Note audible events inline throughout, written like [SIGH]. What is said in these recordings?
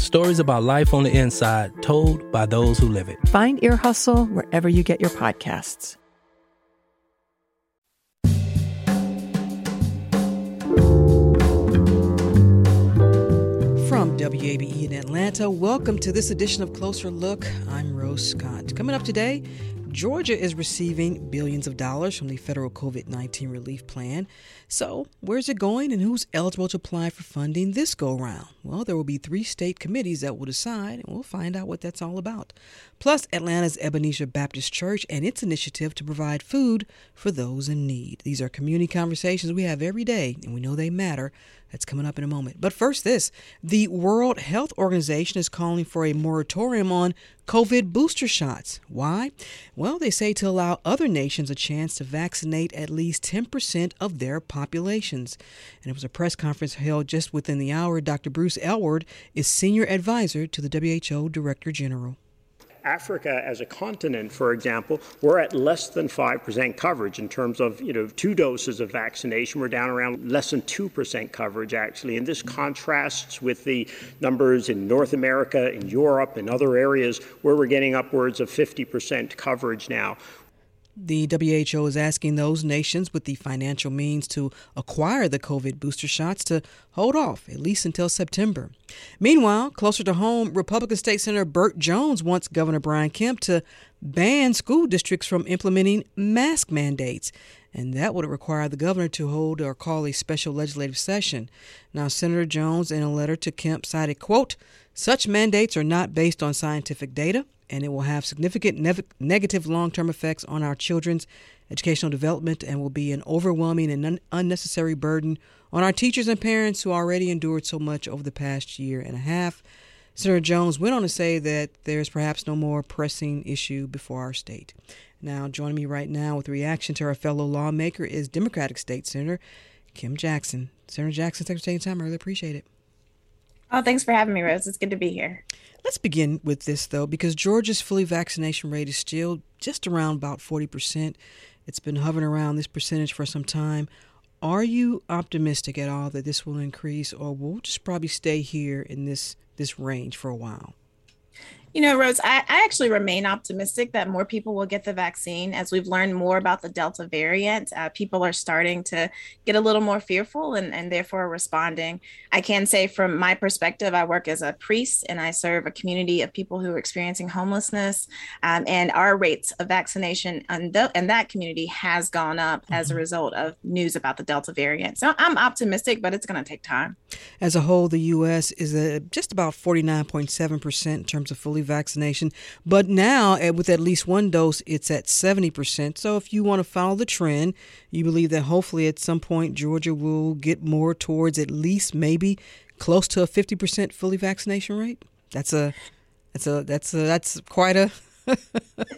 stories about life on the inside told by those who live it. Find Ear Hustle wherever you get your podcasts. From WABE in Atlanta, welcome to this edition of Closer Look. I'm Rose Scott. Coming up today, Georgia is receiving billions of dollars from the federal COVID 19 relief plan. So, where's it going and who's eligible to apply for funding this go round? Well, there will be three state committees that will decide, and we'll find out what that's all about. Plus, Atlanta's Ebenezer Baptist Church and its initiative to provide food for those in need. These are community conversations we have every day, and we know they matter. That's coming up in a moment. But first, this the World Health Organization is calling for a moratorium on COVID booster shots. Why? Well, they say to allow other nations a chance to vaccinate at least 10% of their populations. And it was a press conference held just within the hour. Dr. Bruce Aylward is senior advisor to the WHO Director General. Africa as a continent, for example, we're at less than 5% coverage in terms of, you know, two doses of vaccination. We're down around less than 2% coverage, actually. And this contrasts with the numbers in North America, in Europe, and other areas where we're getting upwards of 50% coverage now. The WHO is asking those nations with the financial means to acquire the COVID booster shots to hold off, at least until September. Meanwhile, closer to home, Republican State Senator Burt Jones wants Governor Brian Kemp to ban school districts from implementing mask mandates. And that would require the governor to hold or call a special legislative session. Now, Senator Jones, in a letter to Kemp, cited, quote, such mandates are not based on scientific data and it will have significant ne- negative long term effects on our children's educational development and will be an overwhelming and un- unnecessary burden on our teachers and parents who already endured so much over the past year and a half. Senator Jones went on to say that there's perhaps no more pressing issue before our state. Now, joining me right now with reaction to our fellow lawmaker is Democratic State Senator Kim Jackson. Senator Jackson, thanks for taking time. I really appreciate it. Oh, thanks for having me, Rose. It's good to be here. Let's begin with this, though, because Georgia's fully vaccination rate is still just around about 40%. It's been hovering around this percentage for some time. Are you optimistic at all that this will increase, or will just probably stay here in this, this range for a while? You know, Rose, I, I, actually remain optimistic that more people will get the vaccine. As we've learned more about the Delta variant, uh, people are starting to get a little more fearful and, and therefore responding. I can say, from my perspective, I work as a priest and I serve a community of people who are experiencing homelessness. Um, and our rates of vaccination in that community has gone up mm-hmm. as a mm-hmm. result of news about the Delta variant. So I'm optimistic, but it's going to take time. As a whole, the U.S. is a, just about 49.7% in terms of fully vaccination. But now, with at least one dose, it's at 70%. So if you want to follow the trend, you believe that hopefully at some point Georgia will get more towards at least maybe close to a 50% fully vaccination rate. That's a that's a that's a, that's quite a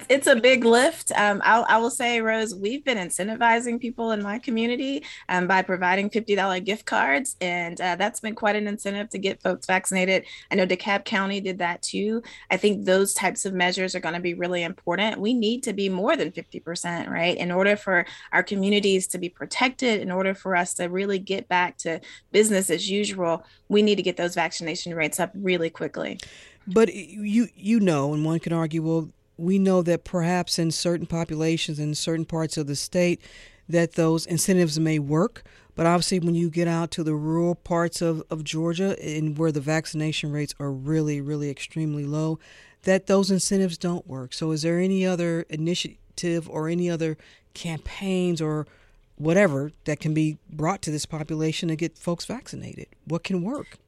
it's a big lift. Um, I'll, I will say, Rose, we've been incentivizing people in my community um, by providing $50 gift cards. And uh, that's been quite an incentive to get folks vaccinated. I know DeKalb County did that too. I think those types of measures are going to be really important. We need to be more than 50%, right? In order for our communities to be protected, in order for us to really get back to business as usual, we need to get those vaccination rates up really quickly. But you you know, and one can argue, well, we know that perhaps in certain populations in certain parts of the state that those incentives may work. But obviously, when you get out to the rural parts of, of Georgia and where the vaccination rates are really, really extremely low, that those incentives don't work. So, is there any other initiative or any other campaigns or whatever that can be brought to this population to get folks vaccinated? What can work?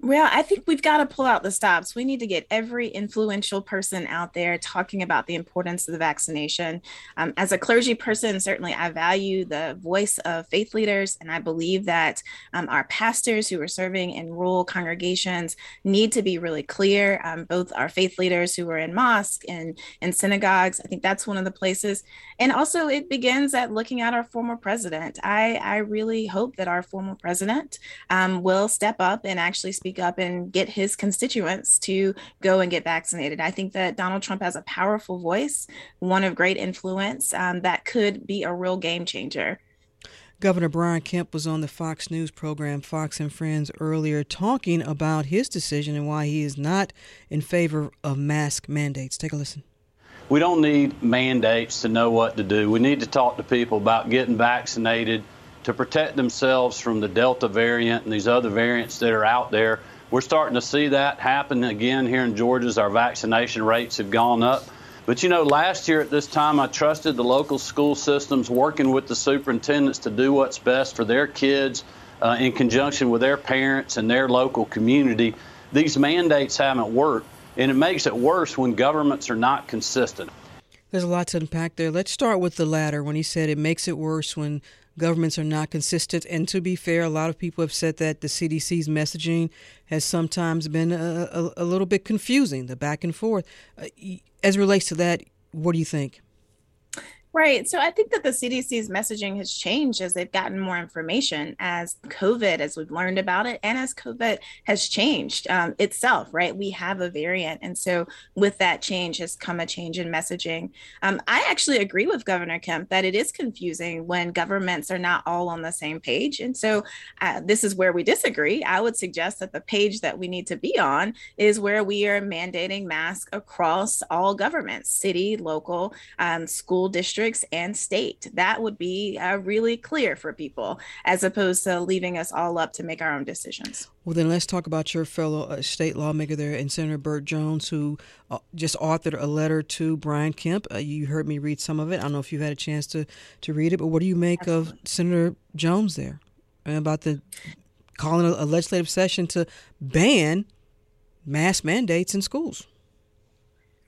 Well, I think we've got to pull out the stops. We need to get every influential person out there talking about the importance of the vaccination. Um, as a clergy person, certainly I value the voice of faith leaders, and I believe that um, our pastors who are serving in rural congregations need to be really clear. Um, both our faith leaders who are in mosques and in synagogues, I think that's one of the places. And also, it begins at looking at our former president. I, I really hope that our former president um, will step up and actually speak speak up and get his constituents to go and get vaccinated. I think that Donald Trump has a powerful voice, one of great influence um, that could be a real game changer. Governor Brian Kemp was on the Fox News program Fox and Friends earlier talking about his decision and why he is not in favor of mask mandates. Take a listen. We don't need mandates to know what to do. We need to talk to people about getting vaccinated to protect themselves from the Delta variant and these other variants that are out there. We're starting to see that happen again here in Georgia as our vaccination rates have gone up. But you know, last year at this time, I trusted the local school systems working with the superintendents to do what's best for their kids uh, in conjunction with their parents and their local community. These mandates haven't worked, and it makes it worse when governments are not consistent. There's a lot to unpack there. Let's start with the latter when he said it makes it worse when governments are not consistent. And to be fair, a lot of people have said that the CDC's messaging has sometimes been a, a, a little bit confusing, the back and forth. Uh, as relates to that, what do you think? Right. So I think that the CDC's messaging has changed as they've gotten more information as COVID, as we've learned about it, and as COVID has changed um, itself, right? We have a variant. And so with that change has come a change in messaging. Um, I actually agree with Governor Kemp that it is confusing when governments are not all on the same page. And so uh, this is where we disagree. I would suggest that the page that we need to be on is where we are mandating masks across all governments, city, local, um, school districts districts and state. That would be uh, really clear for people as opposed to leaving us all up to make our own decisions. Well, then let's talk about your fellow uh, state lawmaker there, and Senator Burt Jones, who uh, just authored a letter to Brian Kemp. Uh, you heard me read some of it. I don't know if you've had a chance to, to read it, but what do you make Absolutely. of Senator Jones there about the calling a, a legislative session to ban mass mandates in schools?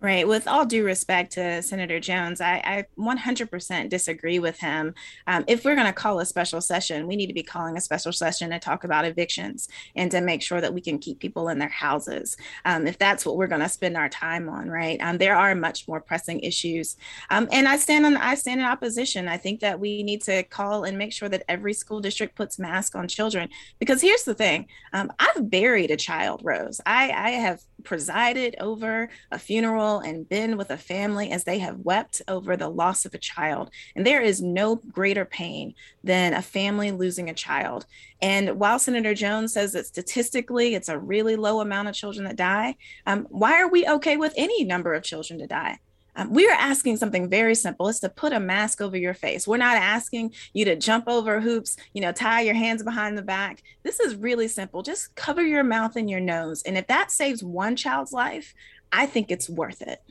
Right. With all due respect to Senator Jones, I, I 100% disagree with him. Um, if we're going to call a special session, we need to be calling a special session to talk about evictions and to make sure that we can keep people in their houses. Um, if that's what we're going to spend our time on, right? Um, there are much more pressing issues, um, and I stand on I stand in opposition. I think that we need to call and make sure that every school district puts masks on children. Because here's the thing: um, I've buried a child, Rose. I, I have presided over a funeral and been with a family as they have wept over the loss of a child. And there is no greater pain than a family losing a child. And while Senator Jones says that statistically it's a really low amount of children that die, um, why are we okay with any number of children to die? Um, we are asking something very simple. It's to put a mask over your face. We're not asking you to jump over hoops, you know, tie your hands behind the back. This is really simple. Just cover your mouth and your nose. And if that saves one child's life, I think it's worth it.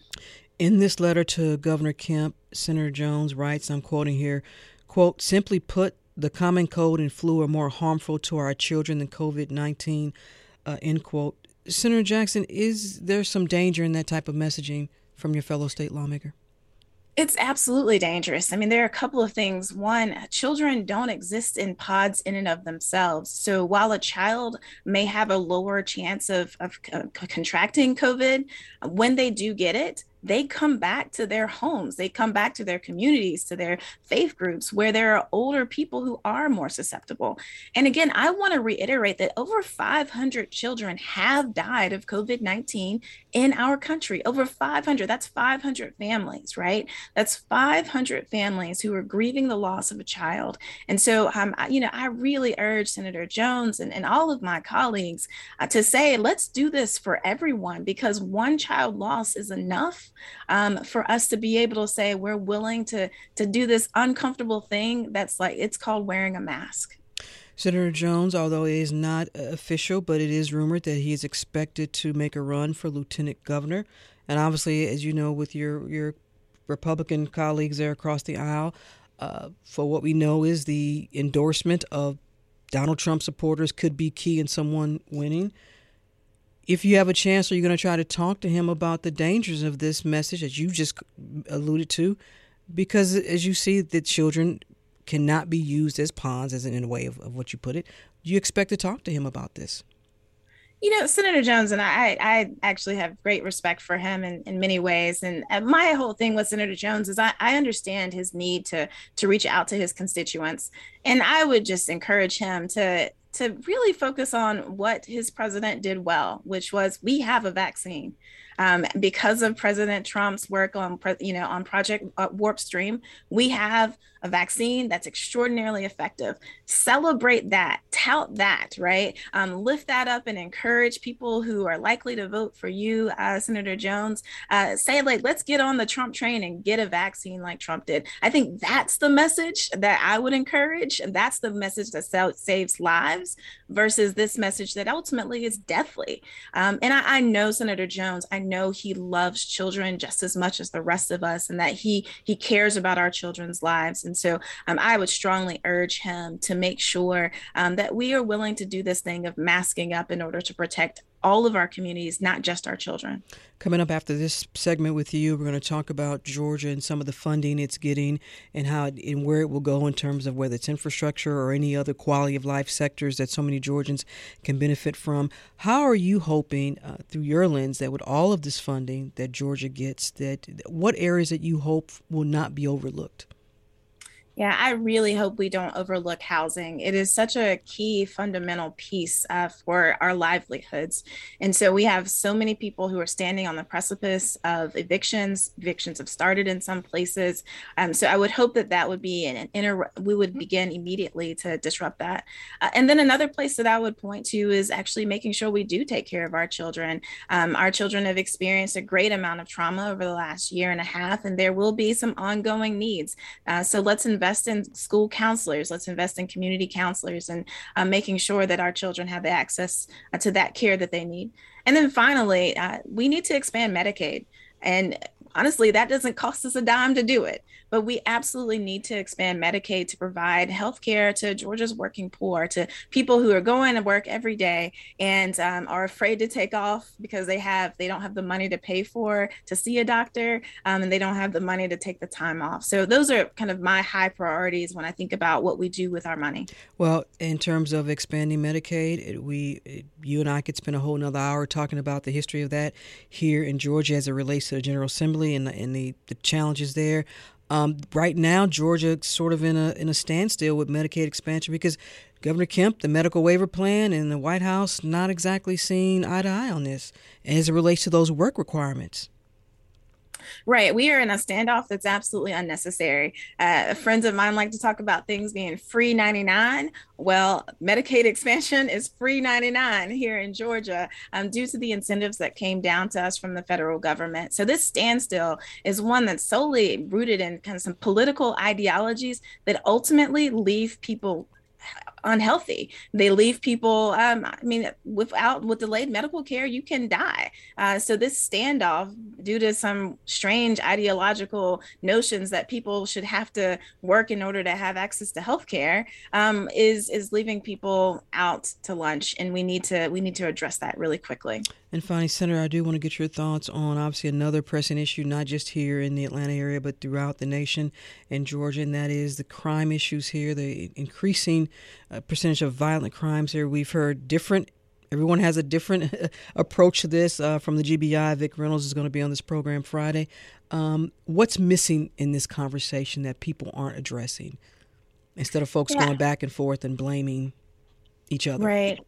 In this letter to Governor Kemp, Senator Jones writes, I'm quoting here, quote, simply put, the common cold and flu are more harmful to our children than COVID 19, uh, end quote. Senator Jackson, is there some danger in that type of messaging from your fellow state lawmaker? It's absolutely dangerous. I mean, there are a couple of things. One, children don't exist in pods in and of themselves. So while a child may have a lower chance of, of uh, contracting COVID, when they do get it, they come back to their homes they come back to their communities to their faith groups where there are older people who are more susceptible. And again i want to reiterate that over 500 children have died of covid-19 in our country over 500 that's 500 families right? That's 500 families who are grieving the loss of a child. And so um, you know i really urge senator jones and, and all of my colleagues uh, to say let's do this for everyone because one child loss is enough um, for us to be able to say we're willing to to do this uncomfortable thing that's like it's called wearing a mask. Senator Jones, although it is not official, but it is rumored that he is expected to make a run for lieutenant governor. And obviously, as you know, with your your Republican colleagues there across the aisle, uh, for what we know is the endorsement of Donald Trump supporters could be key in someone winning. If you have a chance, are you going to try to talk to him about the dangers of this message that you just alluded to? Because as you see, the children cannot be used as pawns, as in a way of, of what you put it. Do you expect to talk to him about this? you know, Senator Jones and I, I actually have great respect for him in, in many ways. And my whole thing with Senator Jones is I, I understand his need to to reach out to his constituents, and I would just encourage him to to really focus on what his president did well, which was we have a vaccine. Um, because of President Trump's work on, you know, on Project uh, Warp Stream, we have a vaccine that's extraordinarily effective. Celebrate that, tout that, right? Um, lift that up and encourage people who are likely to vote for you, uh, Senator Jones. Uh, say, like, let's get on the Trump train and get a vaccine like Trump did. I think that's the message that I would encourage. And that's the message that saves lives versus this message that ultimately is deathly. Um, and I, I know Senator Jones, I know he loves children just as much as the rest of us and that he he cares about our children's lives and so um, I would strongly urge him to make sure um, that we are willing to do this thing of masking up in order to protect all of our communities, not just our children. Coming up after this segment with you, we're going to talk about Georgia and some of the funding it's getting and how it, and where it will go in terms of whether it's infrastructure or any other quality of life sectors that so many Georgians can benefit from. How are you hoping uh, through your lens that with all of this funding that Georgia gets, that what areas that you hope will not be overlooked? Yeah, I really hope we don't overlook housing. It is such a key fundamental piece uh, for our livelihoods. And so we have so many people who are standing on the precipice of evictions. Evictions have started in some places. Um, so I would hope that that would be an, inter- we would begin immediately to disrupt that. Uh, and then another place that I would point to is actually making sure we do take care of our children. Um, our children have experienced a great amount of trauma over the last year and a half, and there will be some ongoing needs. Uh, so let's invest invest in school counselors. Let's invest in community counselors and uh, making sure that our children have the access uh, to that care that they need. And then finally, uh, we need to expand Medicaid. And honestly, that doesn't [LAUGHS] cost us a dime to do it. But we absolutely need to expand Medicaid to provide health care to Georgia's working poor, to people who are going to work every day and um, are afraid to take off because they have they don't have the money to pay for to see a doctor um, and they don't have the money to take the time off. So those are kind of my high priorities when I think about what we do with our money. Well, in terms of expanding Medicaid, it, we it, you and I could spend a whole another hour talking about the history of that here in Georgia as it relates to the General Assembly and, and the, the challenges there. Um, right now, Georgia sort of in a in a standstill with Medicaid expansion because Governor Kemp, the medical waiver plan, and the White House not exactly seeing eye to eye on this as it relates to those work requirements. Right. We are in a standoff that's absolutely unnecessary. Uh, friends of mine like to talk about things being free 99. Well, Medicaid expansion is free 99 here in Georgia um, due to the incentives that came down to us from the federal government. So this standstill is one that's solely rooted in kind of some political ideologies that ultimately leave people unhealthy. They leave people. Um, I mean, without with delayed medical care, you can die. Uh, so this standoff, due to some strange ideological notions that people should have to work in order to have access to health care, um, is is leaving people out to lunch, and we need to we need to address that really quickly. And finally, Senator, I do want to get your thoughts on obviously another pressing issue, not just here in the Atlanta area, but throughout the nation and Georgia, and that is the crime issues here, the increasing uh, percentage of violent crimes here. We've heard different Everyone has a different [LAUGHS] approach to this. Uh, from the GBI, Vic Reynolds is going to be on this program Friday. Um, what's missing in this conversation that people aren't addressing? Instead of folks yeah. going back and forth and blaming each other. Right.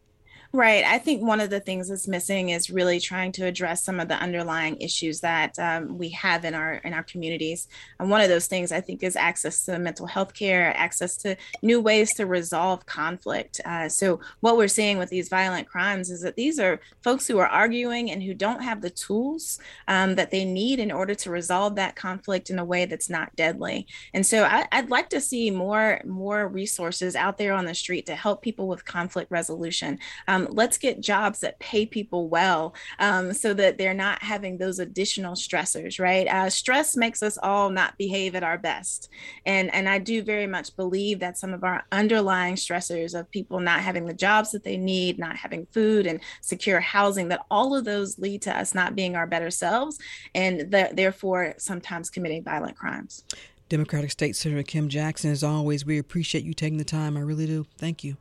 Right. I think one of the things that's missing is really trying to address some of the underlying issues that um, we have in our in our communities. And one of those things I think is access to mental health care, access to new ways to resolve conflict. Uh, so what we're seeing with these violent crimes is that these are folks who are arguing and who don't have the tools um, that they need in order to resolve that conflict in a way that's not deadly. And so I, I'd like to see more more resources out there on the street to help people with conflict resolution. Um, Um, let's get jobs that pay people well um, so that they're not having those additional stressors, right? Uh, stress makes us all not behave at our best. And, and I do very much believe that some of our underlying stressors of people not having the jobs that they need, not having food and secure housing, that all of those lead to us not being our better selves and the, therefore sometimes committing violent crimes. Democratic State Senator Kim Jackson, as always, we appreciate you taking the time. I really do. Thank you.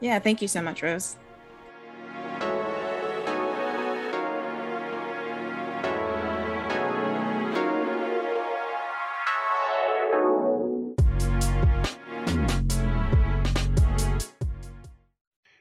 Yeah, thank you so much, Rose.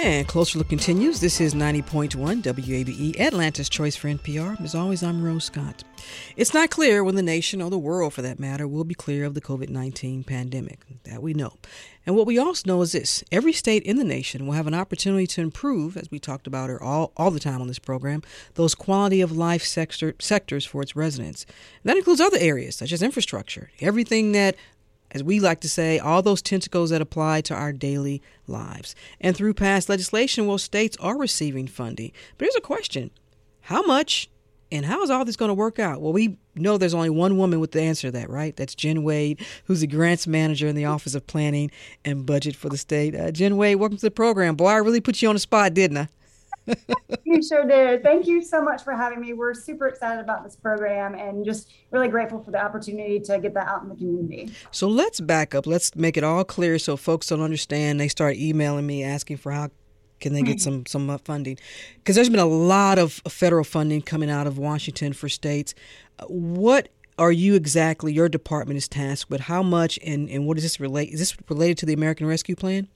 And Closer Look continues. This is 90.1 WABE, Atlanta's Choice for NPR. As always, I'm Rose Scott. It's not clear when the nation, or the world for that matter, will be clear of the COVID 19 pandemic. That we know. And what we also know is this every state in the nation will have an opportunity to improve, as we talked about all, all the time on this program, those quality of life sector, sectors for its residents. And that includes other areas such as infrastructure, everything that as we like to say, all those tentacles that apply to our daily lives. And through past legislation, well, states are receiving funding. But here's a question How much and how is all this going to work out? Well, we know there's only one woman with the answer to that, right? That's Jen Wade, who's the grants manager in the Office of Planning and Budget for the state. Uh, Jen Wade, welcome to the program. Boy, I really put you on the spot, didn't I? You sure did. Thank you so much for having me. We're super excited about this program and just really grateful for the opportunity to get that out in the community. So let's back up. Let's make it all clear so folks don't understand. They start emailing me asking for how can they get mm-hmm. some some funding because there's been a lot of federal funding coming out of Washington for states. What are you exactly your department is tasked with? How much and and what does this relate? Is this related to the American Rescue Plan?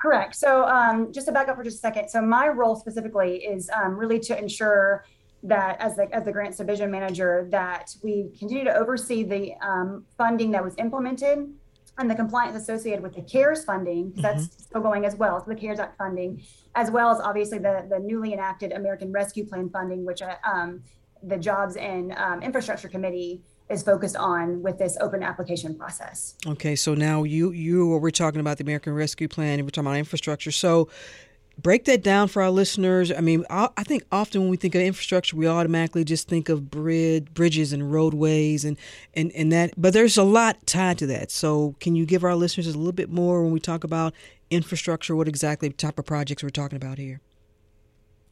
Correct. So um, just to back up for just a second. So my role specifically is um, really to ensure that as the, as the grants division manager, that we continue to oversee the um, funding that was implemented and the compliance associated with the CARES funding, because mm-hmm. that's still going as well. So the CARES Act funding, as well as obviously the, the newly enacted American Rescue Plan funding, which uh, um, the Jobs and um, Infrastructure Committee is focused on with this open application process. Okay, so now you you we're talking about the American Rescue Plan and we're talking about infrastructure. So break that down for our listeners. I mean, I, I think often when we think of infrastructure, we automatically just think of bridge, bridges and roadways and, and, and that, but there's a lot tied to that. So can you give our listeners a little bit more when we talk about infrastructure, what exactly type of projects we're talking about here?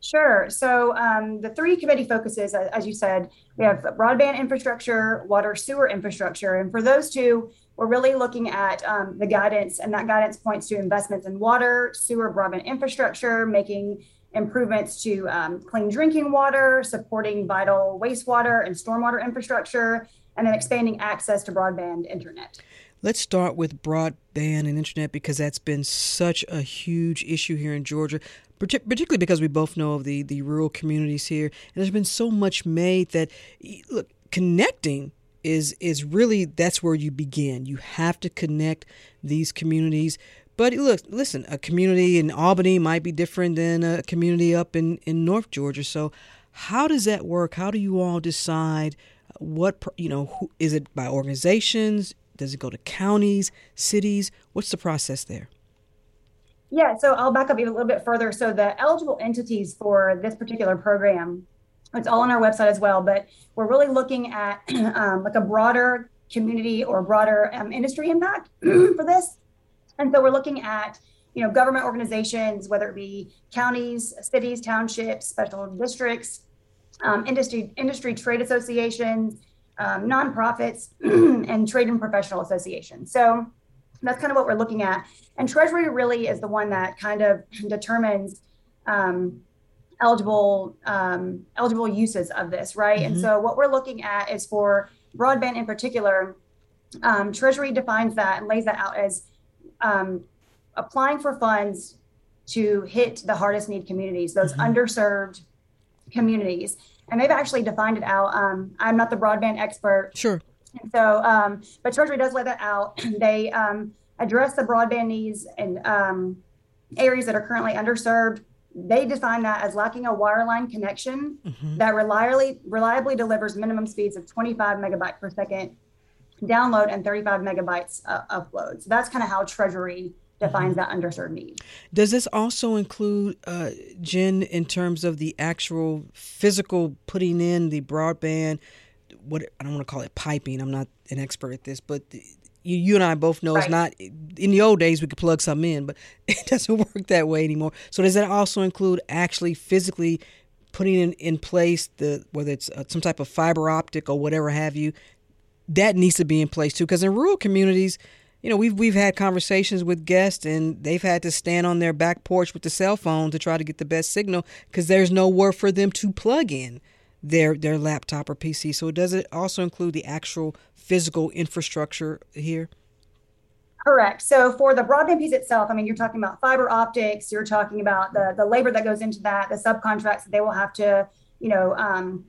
Sure. So um, the three committee focuses, as you said, we have broadband infrastructure, water sewer infrastructure. And for those two, we're really looking at um, the guidance, and that guidance points to investments in water, sewer, broadband infrastructure, making improvements to um, clean drinking water, supporting vital wastewater and stormwater infrastructure, and then expanding access to broadband internet. Let's start with broadband and internet because that's been such a huge issue here in Georgia, particularly because we both know of the, the rural communities here. And there's been so much made that, look, connecting is is really that's where you begin. You have to connect these communities. But look, listen, a community in Albany might be different than a community up in, in North Georgia. So, how does that work? How do you all decide what you know? Who, is it by organizations? Does it go to counties, cities? What's the process there? Yeah, so I'll back up even a little bit further. So the eligible entities for this particular program, it's all on our website as well, but we're really looking at [CLEARS THROAT] um, like a broader community or broader um, industry impact [CLEARS THROAT] for this. And so we're looking at you know government organizations, whether it be counties, cities, townships, special districts, um, industry industry trade associations, um, nonprofits, [CLEARS THROAT] and trade and professional associations. So that's kind of what we're looking at. And Treasury really is the one that kind of determines um, eligible um, eligible uses of this, right? Mm-hmm. And so what we're looking at is for broadband in particular. Um, Treasury defines that and lays that out as um, applying for funds to hit the hardest need communities, those mm-hmm. underserved communities. And they've actually defined it out. Um, I'm not the broadband expert. Sure. And so, um, but Treasury does lay that out. [CLEARS THROAT] they um, address the broadband needs and um, areas that are currently underserved. They define that as lacking a wireline connection mm-hmm. that reliably reliably delivers minimum speeds of 25 megabyte per second download and 35 megabytes uh, upload. So that's kind of how Treasury defines mm-hmm. that underserved need. Does this also include, uh, Jen, in terms of the actual physical putting in the broadband? What I don't want to call it piping. I'm not an expert at this, but the, you, you and I both know right. it's not. In the old days, we could plug something in, but [LAUGHS] it doesn't work that way anymore. So does that also include actually physically putting in, in place the whether it's uh, some type of fiber optic or whatever have you? That needs to be in place too, because in rural communities you know, we've we've had conversations with guests, and they've had to stand on their back porch with the cell phone to try to get the best signal because there's nowhere for them to plug in their their laptop or PC. So does it also include the actual physical infrastructure here? Correct. So for the broadband piece itself, I mean, you're talking about fiber optics. You're talking about the the labor that goes into that, the subcontracts that they will have to, you know, um,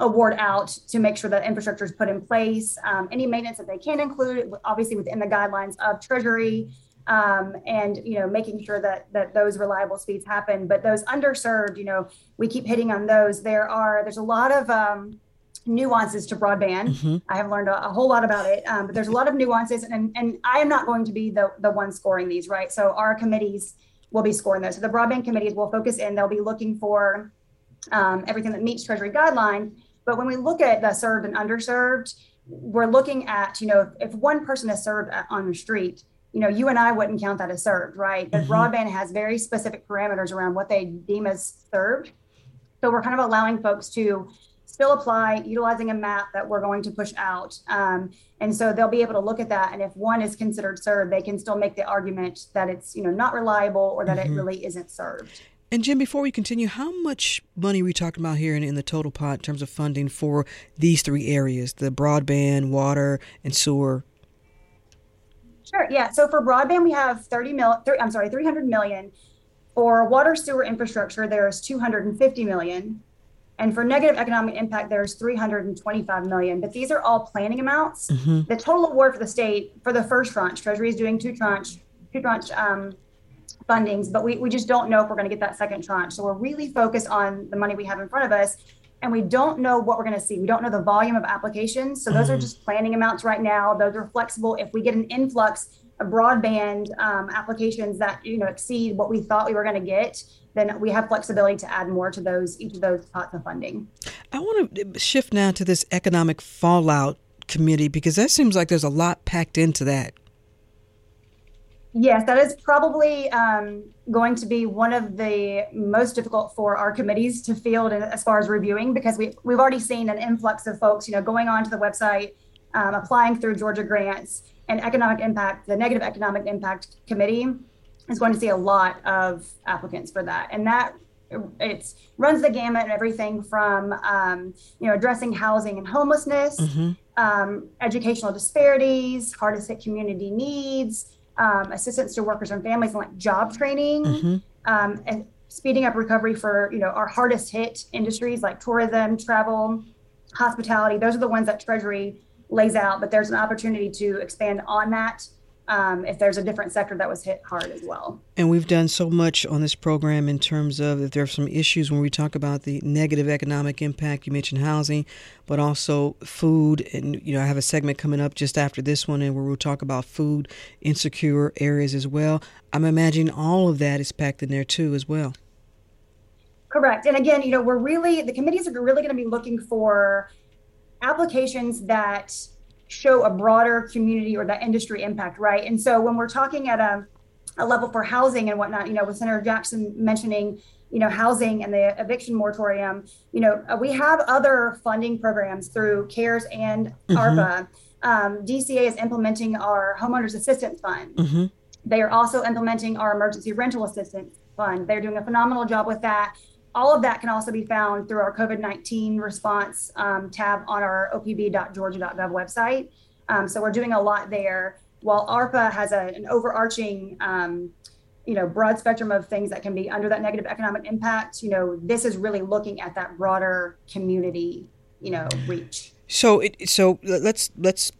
award out to make sure that infrastructure is put in place. Um, any maintenance that they can include, obviously within the guidelines of Treasury, um, and you know making sure that that those reliable speeds happen. But those underserved, you know, we keep hitting on those. There are there's a lot of um, nuances to broadband. Mm-hmm. I have learned a, a, whole lot about it, um, but there's a lot of nuances, and and I am not going to be the the one scoring these, right? So our committees will be scoring those. So the broadband committees will focus in. They'll be looking for um, everything that meets Treasury guideline But when we look at the served and underserved, we're looking at, you know, if, if one person is served on the street, you know, you and I wouldn't count that as served, right? But mm-hmm. broadband has very specific parameters around what they deem as served. So we're kind of allowing folks to still apply utilizing a map that we're going to push out. Um, and so they'll be able to look at that. And if one is considered served, they can still make the argument that it's, you know, not reliable or that mm-hmm. it really isn't served. And Jen, before we continue, how much money are we talking about here in, in the total pot in terms of funding for these three areas, the broadband, water, and sewer? Sure. Yeah. So for broadband, we have 30 mil. 30, I'm sorry, 300 million. For water sewer infrastructure, there's 250 million. And for negative economic impact, there's 325 million. But these are all planning amounts. Mm-hmm. The total award for the state for the first tranche, Treasury is doing two tranche, two tranche um, fundings, but we, we just don't know if we're going to get that second tranche. So we're really focused on the money we have in front of us. And we don't know what we're going to see. We don't know the volume of applications. So those mm-hmm. are just planning amounts right now. Those are flexible. If we get an influx of broadband um, applications that you know exceed what we thought we were going to get, then we have flexibility to add more to those each of those pots of funding. I want to shift now to this economic fallout committee because that seems like there's a lot packed into that. Yes, that is probably um, going to be one of the most difficult for our committees to field as far as reviewing because we, we've already seen an influx of folks, you know, going onto the website, um, applying through Georgia grants and economic impact, the negative economic impact committee is going to see a lot of applicants for that. And that it runs the gamut and everything from, um, you know, addressing housing and homelessness, mm-hmm. Um, educational disparities, hardest hit community needs, um, assistance to workers and families and like job training mm-hmm. um, and speeding up recovery for you know our hardest hit industries like tourism travel hospitality those are the ones that treasury lays out but there's an opportunity to expand on that um, if there's a different sector that was hit hard as well. And we've done so much on this program in terms of if there are some issues when we talk about the negative economic impact. You mentioned housing, but also food. And, you know, I have a segment coming up just after this one and where we'll talk about food insecure areas as well. I'm imagining all of that is packed in there too as well. Correct. And again, you know, we're really, the committees are really going to be looking for applications that show a broader community or that industry impact, right? And so when we're talking at a, a level for housing and whatnot, you know, with Senator Jackson mentioning, you know, housing and the eviction moratorium, you know, uh, we have other funding programs through CARES and mm-hmm. ARPA. Um, DCA is implementing our homeowners assistance fund. Mm-hmm. They are also implementing our emergency rental assistance fund. They're doing a phenomenal job with that. All of that can also be found through our COVID 19 response um, tab on our opb.georgia.gov website. Um, so we're doing a lot there. While ARPA has a, an overarching um, you know broad spectrum of things that can be under that negative economic impact you know this is really looking at that broader community you know reach so it so let's let's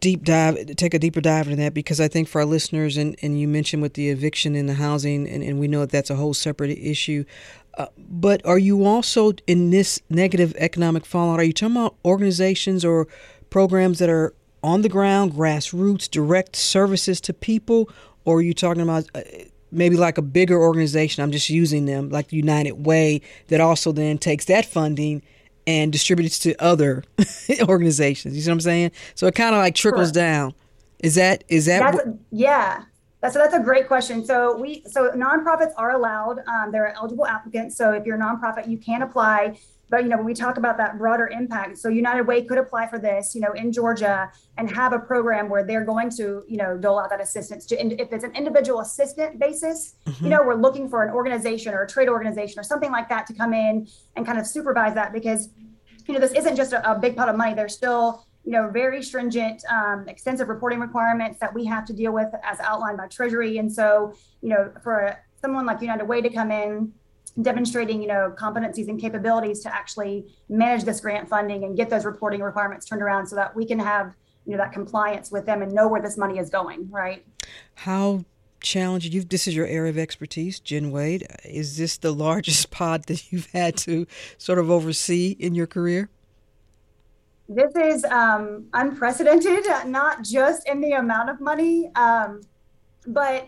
deep dive take a deeper dive into that because i think for our listeners and and you mentioned with the eviction and the housing and, and we know that that's a whole separate issue uh, but are you also in this negative economic fallout are you talking about organizations or programs that are on the ground grassroots direct services to people or are you talking about uh, maybe like a bigger organization? I'm just using them, like the United Way, that also then takes that funding and distributes to other [LAUGHS] organizations. You see what I'm saying? So it kind of like trickles down. Is that is that? Yeah. So that's a great question. So we so nonprofits are allowed. Um, there are eligible applicants. So if you're a nonprofit, you can apply but you know when we talk about that broader impact so united way could apply for this you know in georgia and have a program where they're going to you know dole out that assistance to if it's an individual assistant basis mm-hmm. you know we're looking for an organization or a trade organization or something like that to come in and kind of supervise that because you know this isn't just a, a big pot of money there's still you know very stringent um, extensive reporting requirements that we have to deal with as outlined by treasury. And so you know for someone like united way to come in demonstrating you know competencies and capabilities to actually manage this grant funding and get those reporting requirements turned around so that we can have you know that compliance with them and know where this money is going right? How challenging You've this is your area of expertise jen wade. Is this the largest [LAUGHS] pod that you've had to sort of oversee in your career this is um, unprecedented [LAUGHS] not just in the amount of money um, but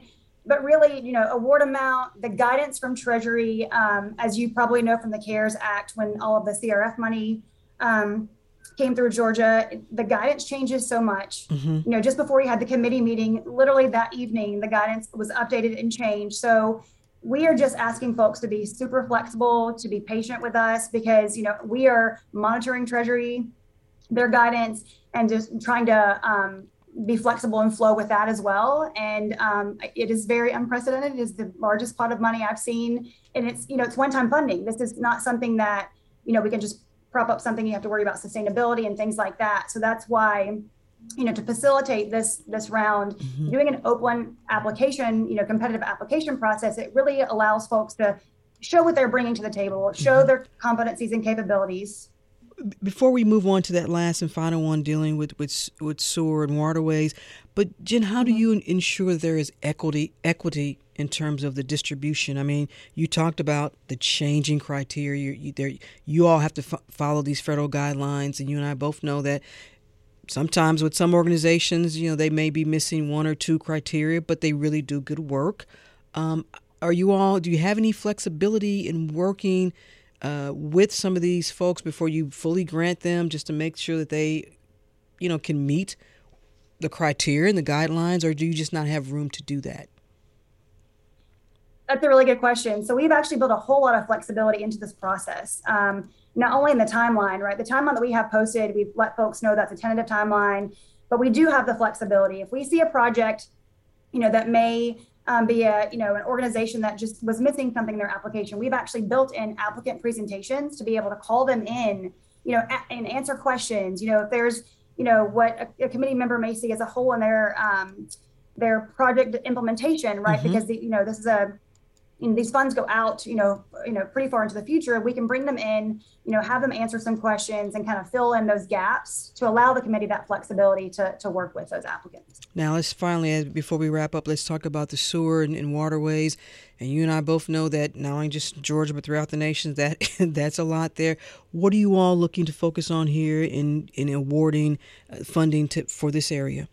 but really, you know, award amount, the guidance from Treasury, um, as you probably know from the CARES Act, when all of the CRF money um, came through Georgia, the guidance changes so much. Mm-hmm. You know, just before we had the committee meeting, literally that evening, the guidance was updated and changed. So we are just asking folks to be super flexible, to be patient with us because, you know, we are monitoring Treasury, their guidance, and just trying to um, be flexible and flow with that as well. And um, it is very unprecedented. It is the largest pot of money I've seen, and it's you know it's one-time funding. This is not something that you know we can just prop up something. You have to worry about sustainability and things like that. So that's why you know to facilitate this this round mm-hmm. doing an open application you know competitive application process it really allows folks to show what they're bringing to the table show mm-hmm. their competencies and capabilities before we move on to that last and final one dealing with with, with sewer and waterways, but Jen, how do mm-hmm. you ensure there is equity equity in terms of the distribution? I mean, you talked about the changing criteria. You, there, you all have to f- follow these federal guidelines, and you and I both know that sometimes with some organizations, you know, they may be missing one or two criteria, but they really do good work. Um, are you all? Do you have any flexibility in working? Uh, with some of these folks before you fully grant them, just to make sure that they, you know, can meet the criteria and the guidelines, or do you just not have room to do that? That's a really good question. So we've actually built a whole lot of flexibility into this process. Um, not only in the timeline, right? The timeline that we have posted, we've let folks know that's a tentative timeline, but we do have the flexibility. If we see a project, you know, that may um, be a you know an organization that just was missing something in their application. We've actually built in applicant presentations to be able to call them in, you know, a- and answer questions. You know, if there's you know what a, a committee member may see as a hole in their um, their project implementation, right? Mm-hmm. Because the, you know this is a know, these funds go out, you know, you know, pretty far into the future. We can bring them in, you know, have them answer some questions and kind of fill in those gaps to allow the committee that flexibility to, to work with those applicants. Now, let's finally, before we wrap up, let's talk about the sewer and, and waterways. And you and I both know that not only just Georgia, but throughout the nation, that [LAUGHS] that's a lot there. What are you all looking to focus on here in in awarding uh, funding to, for this area?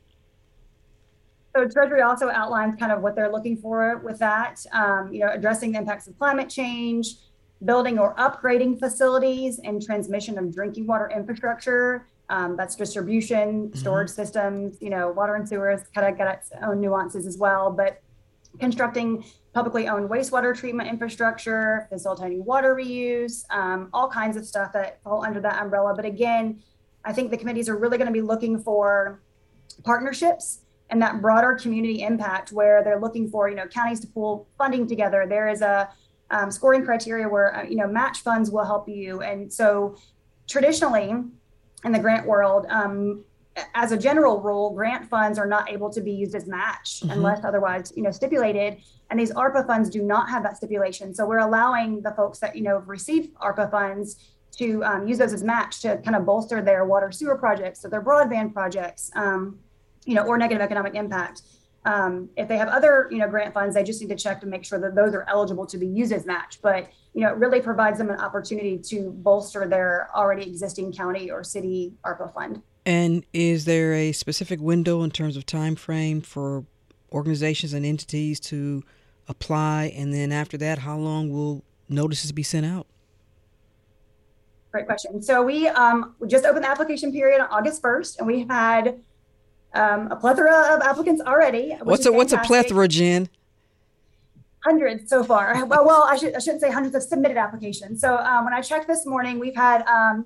So Treasury also outlines kind of what they're looking for with that, um, you know, addressing the impacts of climate change, building or upgrading facilities and transmission of drinking water infrastructure. Um, that's distribution, mm-hmm. storage mm-hmm. systems, you know, water and sewers kind of got its own nuances as well. But constructing publicly owned wastewater treatment infrastructure, facilitating water reuse, um, all kinds of stuff that fall under that umbrella. But again, I think the committees are really going to be looking for partnerships and that broader community impact where they're looking for you know counties to pool funding together there is a um, scoring criteria where uh, you know match funds will help you. And so traditionally in the grant world, um, as a general rule, grant funds are not able to be used as match mm-hmm. unless otherwise, you know, stipulated. And these ARPA funds do not have that stipulation. So we're allowing the folks that, you know, receive ARPA funds to um, use those as match to kind of bolster their water sewer projects, so their broadband projects, um, you know, or negative economic impact. Um, if they have other, you know, grant funds, they just need to check to make sure that those are eligible to be used as match. But you know, it really provides them an opportunity to bolster their already existing county or city ARPA fund. And is there a specific window in terms of time frame for organizations and entities to apply? And then after that, how long will notices be sent out? Great question. So we um, we just opened the application period on August 1st, and we've had um, a plethora of applicants already. What's a what's a plethora, Jen? Hundreds so far. [LAUGHS] Well, well, I should I shouldn't say hundreds of submitted applications. So um, when I checked this morning, we've had um,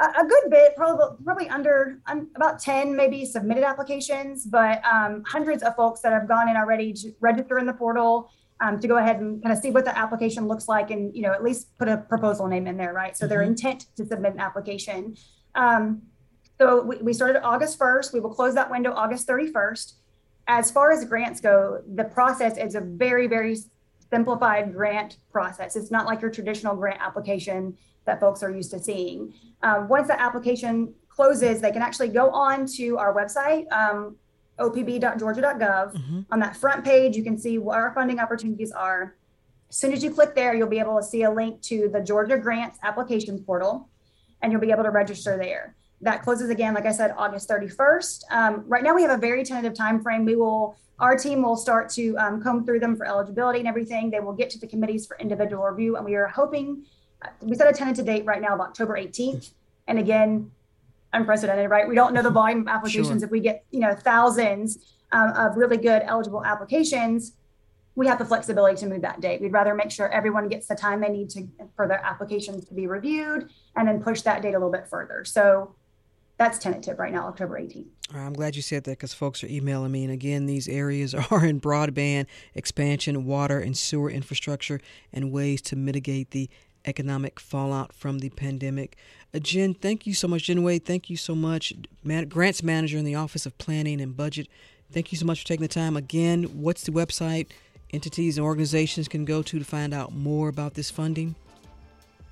a, good bit, probably probably under about 10 maybe submitted applications, but um, hundreds of folks that have gone in already to register in the portal um, to go ahead and kind of see what the application looks like and you know at least put a proposal name in there, right? So mm-hmm. their intent to submit an application. Um, so we, we started August 1st. We will close that window August 31st. As far as grants go, the process is a very, very simplified grant process. It's not like your traditional grant application that folks are used to seeing. Um, once the application closes, they can actually go on to our website, um, opb.georgia.gov. Mm-hmm. On that front page, you can see what our funding opportunities are. As soon as you click there, you'll be able to see a link to the Georgia Grants applications portal, and you'll be able to register there. That closes again, like I said, August 31st. Um, right now, we have a very tentative time frame. We will, our team will start to um, comb through them for eligibility and everything. They will get to the committees for individual review, and we are hoping we set a tentative date right now of October 18th. And again, unprecedented, right? We don't know the [LAUGHS] volume of applications. Sure. If we get, you know, thousands um, of really good eligible applications, we have the flexibility to move that date. We'd rather make sure everyone gets the time they need to for their applications to be reviewed and then push that date a little bit further. So that's tentative right now, October 18th. I'm glad you said that because folks are emailing me. And again, these areas [LAUGHS] are in broadband expansion, water and sewer infrastructure, and ways to mitigate the economic fallout from the pandemic. Uh, Jen, thank you so much. Jen Wade, thank you so much. Man- grants manager in the Office of Planning and Budget. Thank you so much for taking the time. Again, what's the website entities and organizations can go to to find out more about this funding?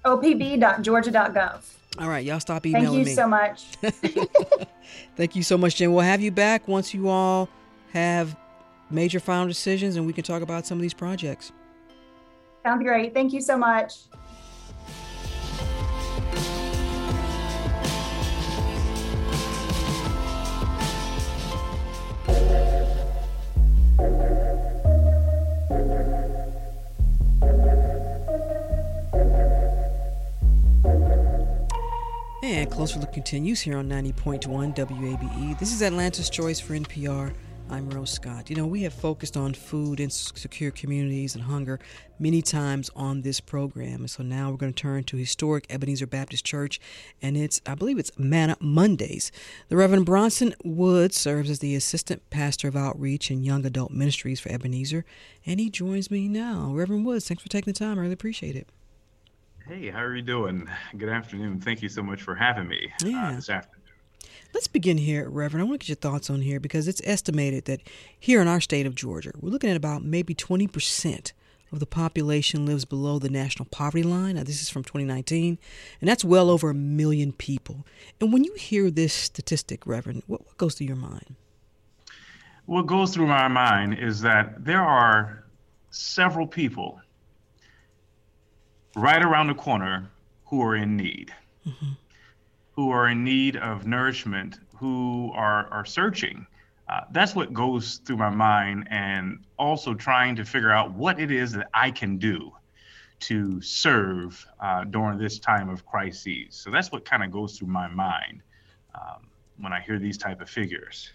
opb.georgia.gov. All right, y'all stop emailing me. Thank you me. so much. [LAUGHS] [LAUGHS] Thank you so much, Jen. We'll have you back once you all have major final decisions and we can talk about some of these projects. Sounds great. Thank you so much. And Closer Look continues here on 90.1 WABE. This is Atlanta's Choice for NPR. I'm Rose Scott. You know, we have focused on food and secure communities and hunger many times on this program. And so now we're going to turn to historic Ebenezer Baptist Church, and it's, I believe it's Manna Mondays. The Reverend Bronson Woods serves as the Assistant Pastor of Outreach and Young Adult Ministries for Ebenezer, and he joins me now. Reverend Woods, thanks for taking the time. I really appreciate it. Hey, how are you doing? Good afternoon. Thank you so much for having me uh, yeah. uh, this afternoon. Let's begin here, Reverend. I want to get your thoughts on here because it's estimated that here in our state of Georgia, we're looking at about maybe 20% of the population lives below the national poverty line. Now, this is from 2019, and that's well over a million people. And when you hear this statistic, Reverend, what, what goes through your mind? What goes through my mind is that there are several people right around the corner who are in need, mm-hmm. who are in need of nourishment, who are, are searching. Uh, that's what goes through my mind, and also trying to figure out what it is that I can do to serve uh, during this time of crises. So that's what kind of goes through my mind. Um, when I hear these type of figures.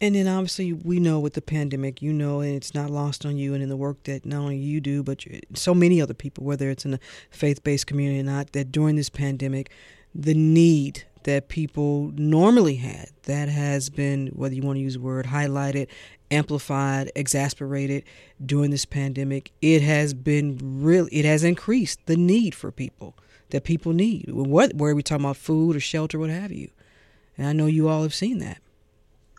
And then obviously we know with the pandemic, you know, and it's not lost on you and in the work that not only you do, but so many other people, whether it's in the faith-based community or not, that during this pandemic, the need that people normally had that has been, whether you want to use the word, highlighted, amplified, exasperated during this pandemic. It has been really, it has increased the need for people that people need. What, where are we talking about food or shelter, what have you. And I know you all have seen that.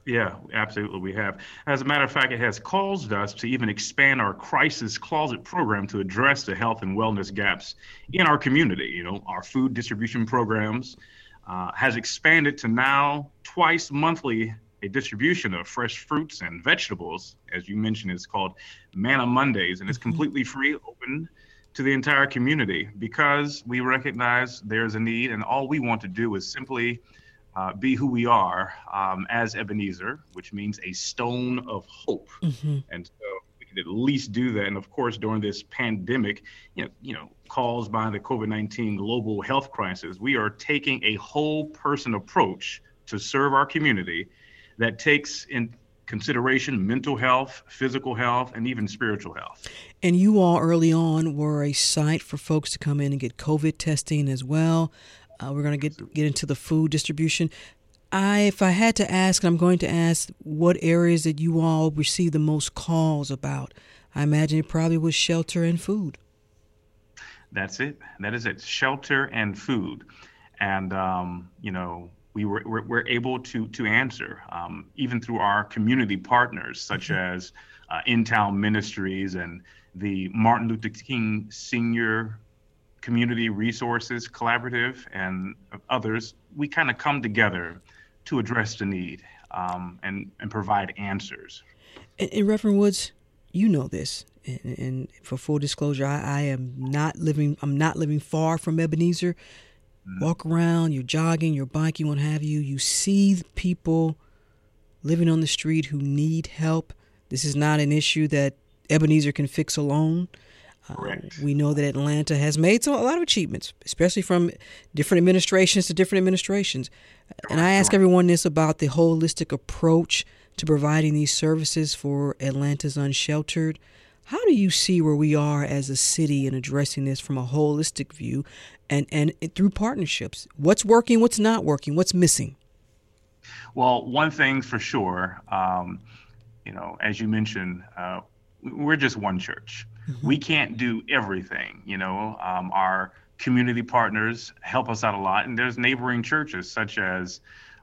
Yeah, absolutely, we have. As a matter of fact, it has caused us to even expand our crisis closet program to address the health and wellness gaps in our community. You know, our food distribution programs uh, has expanded to now twice monthly a distribution of fresh fruits and vegetables. As you mentioned, it's called Manna Mondays, and it's mm-hmm. completely free, open to the entire community because we recognize there's a need, and all we want to do is simply uh, be who we are um, as Ebenezer, which means a stone of hope. Mm-hmm. And so we can at least do that. And of course, during this pandemic, you know, you know, caused by the COVID-19 global health crisis, we are taking a whole person approach to serve our community that takes in consideration mental health, physical health, and even spiritual health. And you all early on were a site for folks to come in and get COVID testing as well. Uh, we're going to get get into the food distribution. I, if I had to ask, I'm going to ask what areas that you all receive the most calls about. I imagine it probably was shelter and food. That's it. That is it. Shelter and food, and um, you know we were we're, we're, able to to answer um, even through our community partners such mm-hmm. as uh, In Town Ministries and the Martin Luther King Senior Community Resources Collaborative and others, we kind of come together to address the need um, and, and provide answers. And, and, Reverend Woods, you know this, and, and for full disclosure, I, I, am not living. I'm not living far from Ebenezer. Mm-hmm. Walk around, you're jogging, you're biking, what have you. You see people living on the street who need help. This is not an issue that Ebenezer can fix alone. Uh, we know that Atlanta has made some, a lot of achievements, especially from different administrations to different administrations. And I ask everyone this about the holistic approach to providing these services for Atlanta's unsheltered. How do you see where we are as a city in addressing this from a holistic view and, and through partnerships? What's working, what's not working, what's missing? Well, one thing for sure, um, you know, as you mentioned, uh, we're just one church. Mm-hmm. We can't do everything. You know, um, our community partners help us out a lot, and there's neighboring churches such as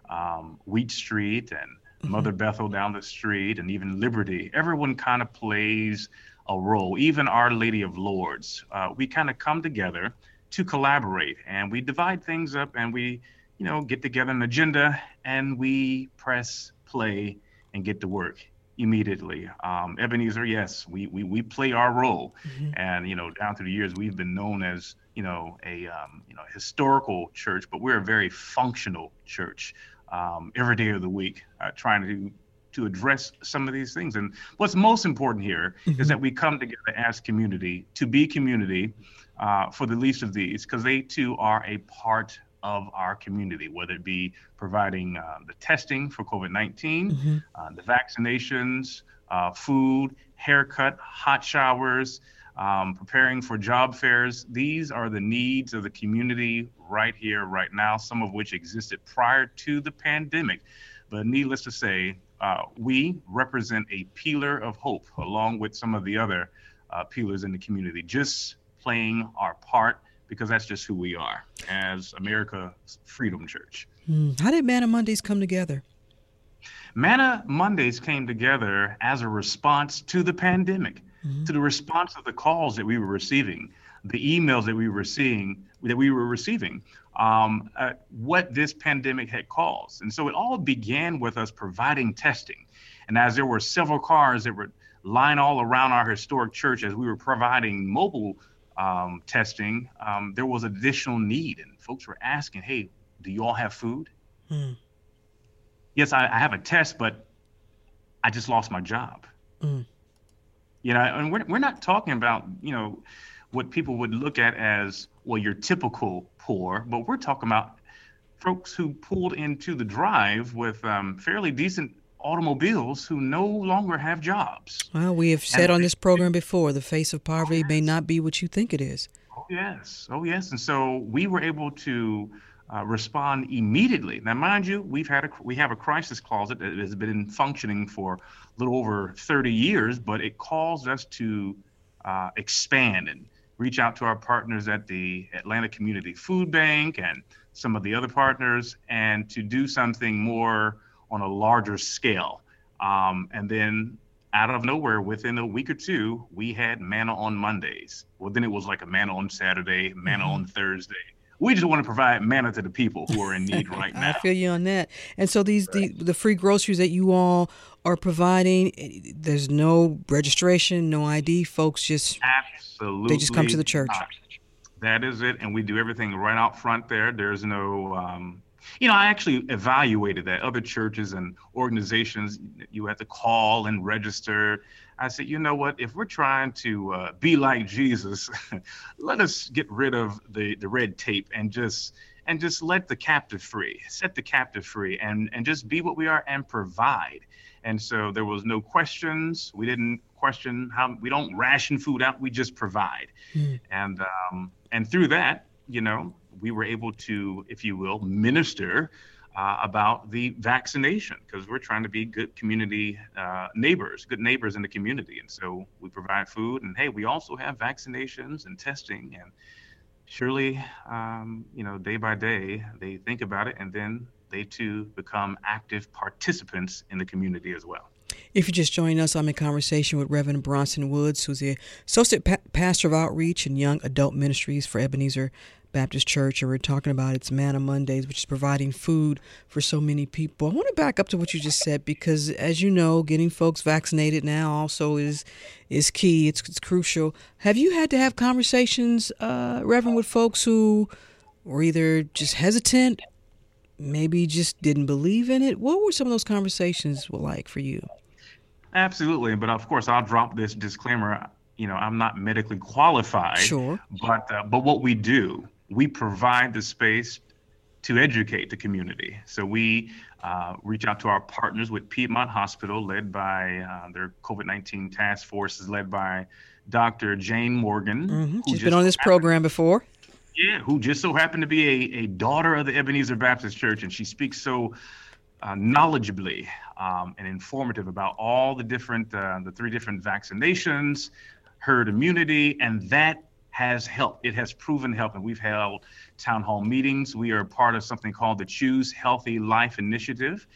um, Wheat Street and mm-hmm. Mother Bethel down the street, and even Liberty. Everyone kind of plays a role. Even Our Lady of Lourdes. Uh, we kind of come together to collaborate, and we divide things up, and we, you know, get together an agenda, and we press play and get to work immediately. Um, Ebenezer, yes, we, we, we play our role. Mm-hmm. And, you know, down through the years, we've been known as, you know, a, um, you know, historical church, but we're a very functional church um, every day of the week, uh, trying to to address some of these things. And what's most important here mm-hmm. is that we come together as community to be community uh, for the least of these, because they too are a part of our community, whether it be providing uh, the testing for COVID 19, mm-hmm. uh, the vaccinations, uh, food, haircut, hot showers, um, preparing for job fairs. These are the needs of the community right here, right now, some of which existed prior to the pandemic. But needless to say, uh, we represent a pillar of hope along with some of the other uh, pillars in the community, just playing our part because that's just who we are as America's Freedom Church. Mm. How did Manna Mondays come together? Manna Mondays came together as a response to the pandemic, mm-hmm. to the response of the calls that we were receiving, the emails that we were seeing, that we were receiving, um, uh, what this pandemic had caused. And so it all began with us providing testing. And as there were several cars that were lying all around our historic church as we were providing mobile um, testing, um, there was additional need, and folks were asking, "Hey, do you all have food?" Mm. Yes, I, I, have a test, but I just lost my job. Mm. You know, and we're we're not talking about you know what people would look at as well your typical poor, but we're talking about folks who pulled into the drive with um, fairly decent automobiles who no longer have jobs. Well, we have said and on this program before the face of poverty may not be what you think it is. Oh, yes. Oh, yes. And so we were able to uh, respond immediately. Now, mind you, we've had a we have a crisis closet that has been functioning for a little over 30 years, but it calls us to uh, expand and reach out to our partners at the Atlanta Community Food Bank and some of the other partners, and to do something more on a larger scale. Um, and then out of nowhere, within a week or two, we had manna on Mondays. Well, then it was like a manna on Saturday, manna mm-hmm. on Thursday. We just want to provide manna to the people who are in need [LAUGHS] right now. I feel you on that. And so these right. the the free groceries that you all are providing, eh, there's no registration, no ID. Folks just absolutely they just come to the church. Not. That is it, and we do everything right out front there. There's no um, you know, I actually evaluated that. Other churches and organizations, you have to call and register. I said, you know what? If we're trying to uh, be like Jesus, [LAUGHS] let us get rid of the, the red tape and just and just let the captive free, set the captive free, and and just be what we are and provide. And so there was no questions. We didn't question how we don't ration food out. We just provide. Mm. And um, and through that, you know, we were able to, if you will, minister uh, about the vaccination because we're trying to be good community uh, neighbors, good neighbors in the community. And so we provide food, and hey, we also have vaccinations and testing. And surely, um, you know, day by day, they think about it, and then they too become active participants in the community as well. If you're just joining us, I'm in conversation with Reverend Bronson Woods, who's the Associate pa- Pastor of Outreach and Young Adult Ministries for Ebenezer Baptist Church, and we're talking about its Manna Mondays, which is providing food for so many people. I want to back up to what you just said because, as you know, getting folks vaccinated now also is is key. It's, it's crucial. Have you had to have conversations, uh, Reverend, with folks who were either just hesitant, maybe just didn't believe in it? What were some of those conversations like for you? Absolutely, but of course, I'll drop this disclaimer. You know, I'm not medically qualified. Sure. But uh, but what we do we provide the space to educate the community. So we uh, reach out to our partners with Piedmont Hospital, led by uh, their COVID 19 task force, is led by Dr. Jayne Morgan. Mm-hmm. She's been on this program before. Yeah, who just so happened to be a, a daughter of the Ebenezer Baptist Church, and she speaks so uh, knowledgeably um, and informative about all the different, uh, the three different vaccinations, herd immunity, and that has helped. It has proven help, and we've held town hall meetings. We are part of something called the Choose Healthy Life Initiative,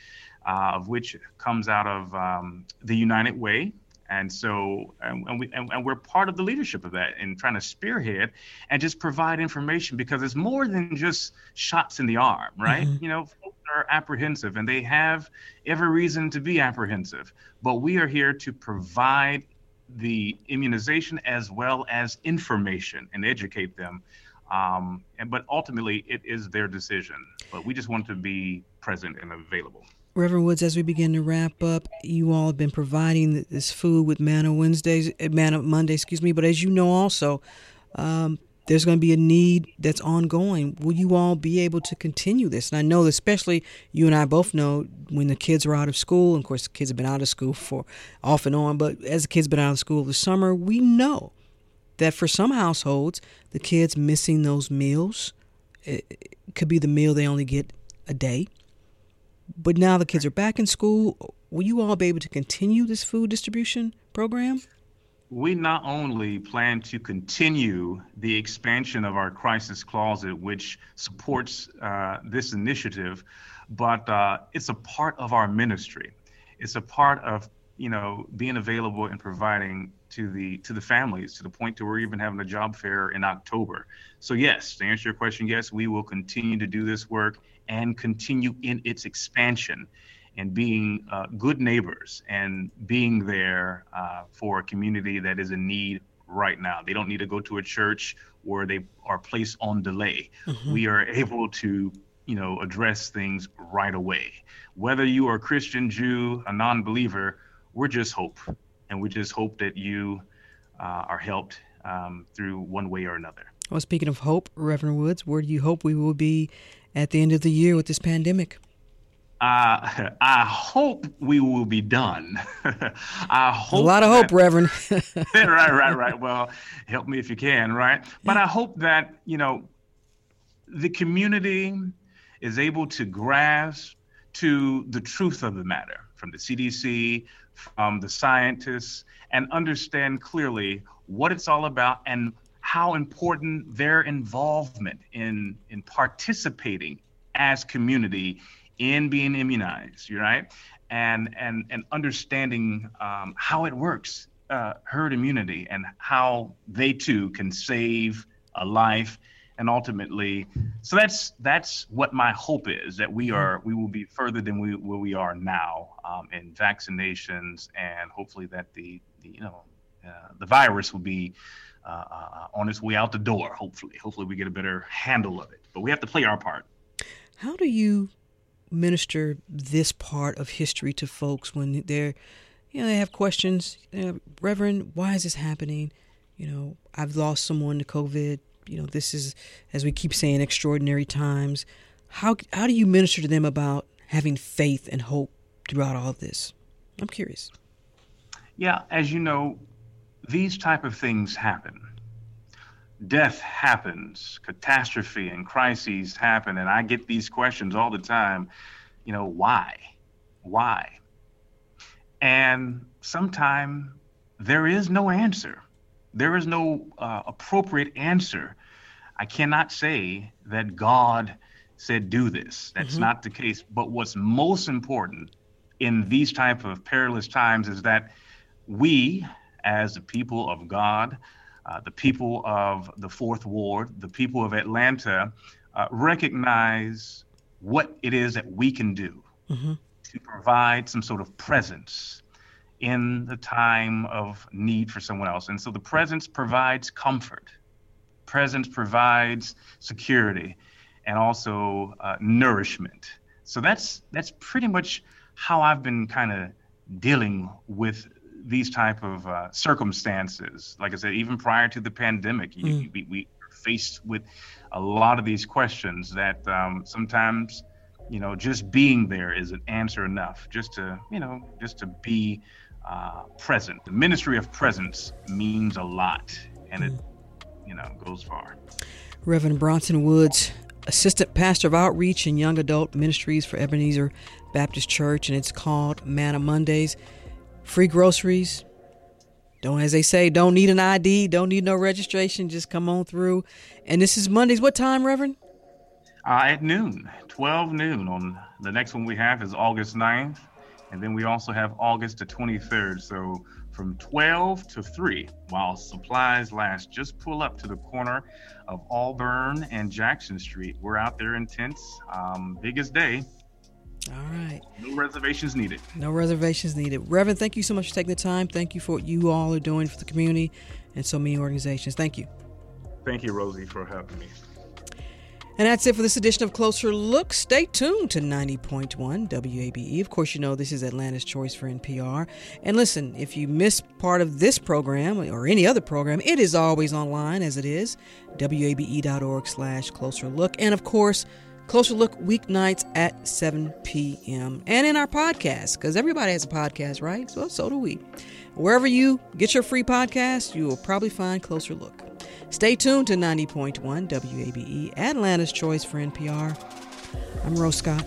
uh, of which comes out of um, the United Way. And so, and, we and, and, we're part of the leadership of that in trying to spearhead and just provide information because it's more than just shots in the arm, right? Mm-hmm. You know, folks are apprehensive and they have every reason to be apprehensive, but we are here to provide the immunization as well as information and educate them. Um, and, but ultimately, it is their decision. But we just want to be present and available. Reverend Woods, as we begin to wrap up, you all have been providing this food with Manna Wednesdays, eh, Manna Monday, excuse me. But as you know, also, um, there's going to be a need that's ongoing. Will you all be able to continue this? And I know, especially you and I both know, when the kids are out of school, and of course, the kids have been out of school for off and on, but as the kids have been out of school this summer, we know that for some households, the kids missing those meals it could be the meal they only get a day. But now the kids are back in school. Will you all be able to continue this food distribution program? we not only plan to continue the expansion of our crisis closet, which supports uh, this initiative, but uh, it's a part of our ministry. It's a part of you know being available and providing to the to the families to the point to where we're even having a job fair in October. So yes, to answer your question, yes, we will continue to do this work and continue in its expansion and being uh, good neighbors and being there uh, for a community that is in need right now. They don't need to go to a church where they are placed on delay. Mm-hmm. We are able to, you know, address things right away. Whether you are a Christian, Jew, a non-believer, we're just hope, and we just hope that you uh, are helped um, through one way or another. Well, speaking of hope, Reverend Woods, where do you hope we will be at the end of the year with this pandemic? uh, I hope we will be done. [LAUGHS] I hope a lot of hope, Reverend. [LAUGHS] [LAUGHS] right, right, right. Well, help me if you can, right? But I hope that you know the community is able to grasp to the truth of the matter from the CDC, from the scientists, and understand clearly what it's all about and how important their involvement in in participating as community in being immunized, right? And and and understanding um, how it works, uh, herd immunity, and how they too can save a life and ultimately so that's that's what my hope is that we are we will be further than we where we are now um, in vaccinations and hopefully that the, the you know uh, the virus will be uh, uh, on its way out the door hopefully hopefully we get a better handle of it but we have to play our part how do you minister this part of history to folks when they're you know they have questions uh, reverend why is this happening you know i've lost someone to covid you know, this is, as we keep saying, extraordinary times. How, how do you minister to them about having faith and hope throughout all of this? I'm curious. Yeah, as you know, these type of things happen. Death happens, catastrophe and crises happen, and I get these questions all the time. You know, why? Why? And sometimes there is no answer. There is no uh, appropriate answer. I cannot say that God said do this. That's mm-hmm. not the case. But what's most important in these type of perilous times is that we, as the people of God, uh, the people of the Fourth Ward, the people of Atlanta, uh, recognize what it is that we can do mm-hmm. to provide some sort of presence in the time of need for someone else. And so the presence provides comfort, presence provides security, and also uh, nourishment. So that's that's pretty much how I've been kind of dealing with these type of uh, circumstances. Like I said, even prior to the pandemic, mm. we, we faced with a lot of these questions that um, sometimes, you know, just being there is an answer enough. Just to, you know, just to be uh, present. The ministry of presence means a lot, and it, you know, goes far. Reverend Bronson Woods, Assistant Pastor of Outreach and Young Adult Ministries for Ebenezer Baptist Church, and it's called Manna Mondays. Free groceries. Don't, as they say, don't need an ID, don't need no registration. Just come on through. And this is Mondays. What time, Reverend? Uh, at noon, 12 noon. On the next one we have is August 9th and then we also have August the 23rd. So from 12 to 3 while supplies last. Just pull up to the corner of Auburn and Jackson Street. We're out there in tents. Um, biggest day. All right. No reservations needed. No reservations needed. Reverend, thank you so much for taking the time. Thank you for what you all are doing for the community and so many organizations. Thank you. Thank you, Rosie, for having me. And that's it for this edition of Closer Look. Stay tuned to 90.1 WABE. Of course, you know this is Atlanta's Choice for NPR. And listen, if you miss part of this program or any other program, it is always online as it is, wabe.org slash closer look. And of course, Closer Look weeknights at 7 p.m. And in our podcast, because everybody has a podcast, right? So, so do we. Wherever you get your free podcast, you will probably find Closer Look. Stay tuned to 90.1 WABE, Atlanta's Choice for NPR. I'm Rose Scott.